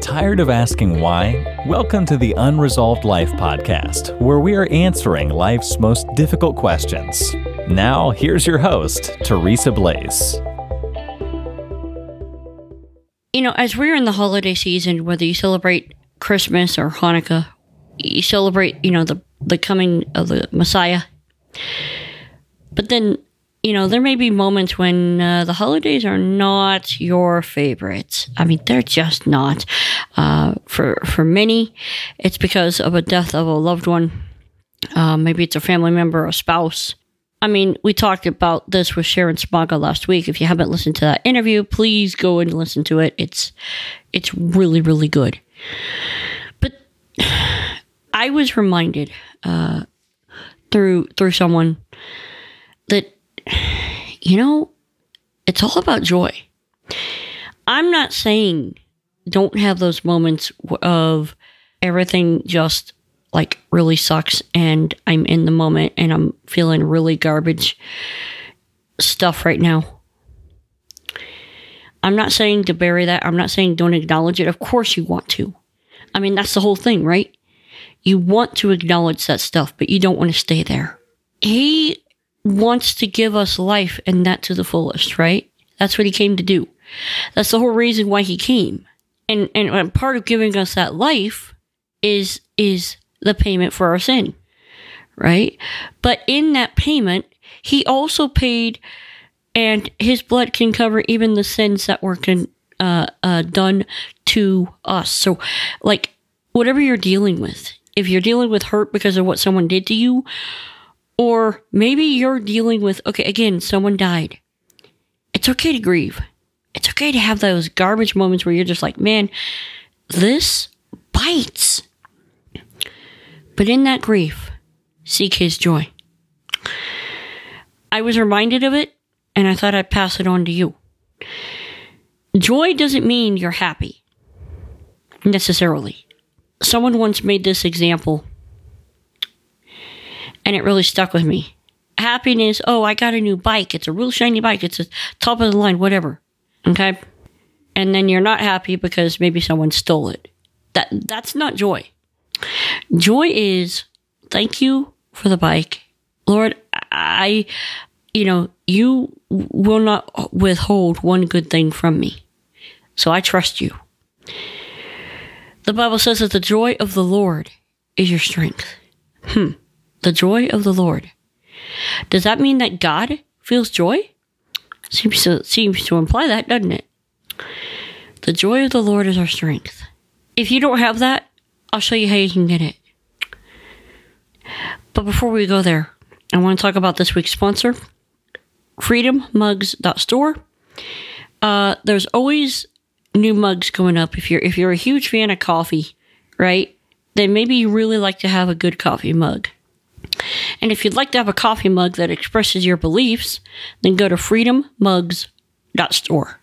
Tired of asking why? Welcome to the Unresolved Life podcast, where we are answering life's most difficult questions. Now, here's your host, Teresa Blaze. You know, as we're in the holiday season, whether you celebrate Christmas or Hanukkah, you celebrate, you know, the, the coming of the Messiah. But then you know, there may be moments when uh, the holidays are not your favorites. I mean, they're just not. Uh, for for many, it's because of a death of a loved one. Uh, maybe it's a family member, or a spouse. I mean, we talked about this with Sharon Smaga last week. If you haven't listened to that interview, please go and listen to it. It's it's really really good. But I was reminded uh, through through someone that you know, it's all about joy. I'm not saying don't have those moments of everything just like really sucks and I'm in the moment and I'm feeling really garbage stuff right now. I'm not saying to bury that. I'm not saying don't acknowledge it. Of course you want to. I mean, that's the whole thing, right? You want to acknowledge that stuff, but you don't want to stay there. He wants to give us life and that to the fullest, right? That's what he came to do. That's the whole reason why he came. And and part of giving us that life is is the payment for our sin. Right? But in that payment, he also paid and his blood can cover even the sins that were con, uh, uh, done to us. So, like, whatever you're dealing with, if you're dealing with hurt because of what someone did to you, or maybe you're dealing with, okay, again, someone died. It's okay to grieve. It's okay to have those garbage moments where you're just like, man, this bites. But in that grief, seek his joy. I was reminded of it and I thought I'd pass it on to you. Joy doesn't mean you're happy necessarily. Someone once made this example and it really stuck with me. Happiness, oh, I got a new bike. It's a real shiny bike. It's a top of the line, whatever. Okay? And then you're not happy because maybe someone stole it. That that's not joy. Joy is thank you for the bike. Lord, I you know, you will not withhold one good thing from me. So I trust you. The Bible says that the joy of the Lord is your strength. Hmm the joy of the Lord. Does that mean that God feels joy? Seems to, seems to imply that, doesn't it? The joy of the Lord is our strength. If you don't have that, I'll show you how you can get it. But before we go there, I want to talk about this week's sponsor, freedommugs.store. Uh, there's always new mugs going up. If you're if you're a huge fan of coffee, right? Then maybe you really like to have a good coffee mug. And if you'd like to have a coffee mug that expresses your beliefs, then go to freedommugs.store.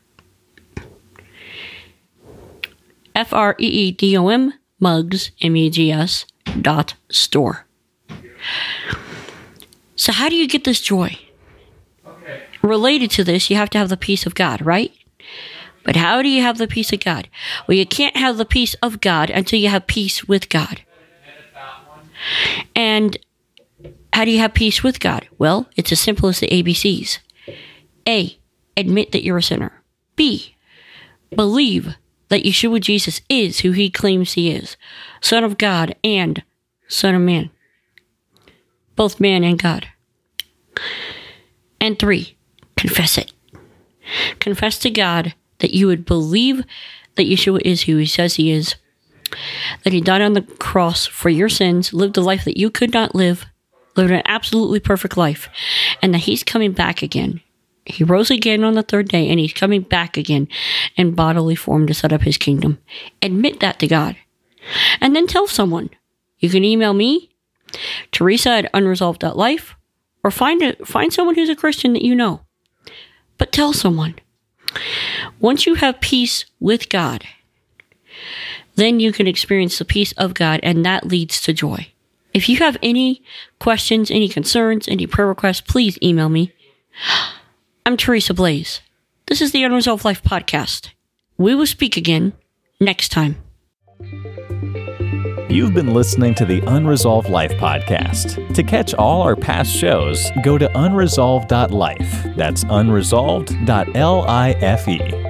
F R E E D O M mugs, M E G S, dot store. So, how do you get this joy? Okay. Related to this, you have to have the peace of God, right? But how do you have the peace of God? Well, you can't have the peace of God until you have peace with God. And how do you have peace with God? Well, it's as simple as the ABCs. A. Admit that you're a sinner. B. Believe that Yeshua Jesus is who he claims he is Son of God and Son of Man. Both man and God. And three, confess it. Confess to God that you would believe that Yeshua is who he says he is, that he died on the cross for your sins, lived a life that you could not live, lived an absolutely perfect life, and that he's coming back again. He rose again on the third day, and he's coming back again in bodily form to set up his kingdom. Admit that to God. And then tell someone. You can email me, Teresa at unresolved.life, or find a, find someone who's a Christian that you know. But tell someone. Once you have peace with God, then you can experience the peace of God, and that leads to joy. If you have any questions, any concerns, any prayer requests, please email me. I'm Teresa Blaze. This is the Unresolved Life Podcast. We will speak again next time. You've been listening to the Unresolved Life Podcast. To catch all our past shows, go to unresolved.life. That's unresolved.life.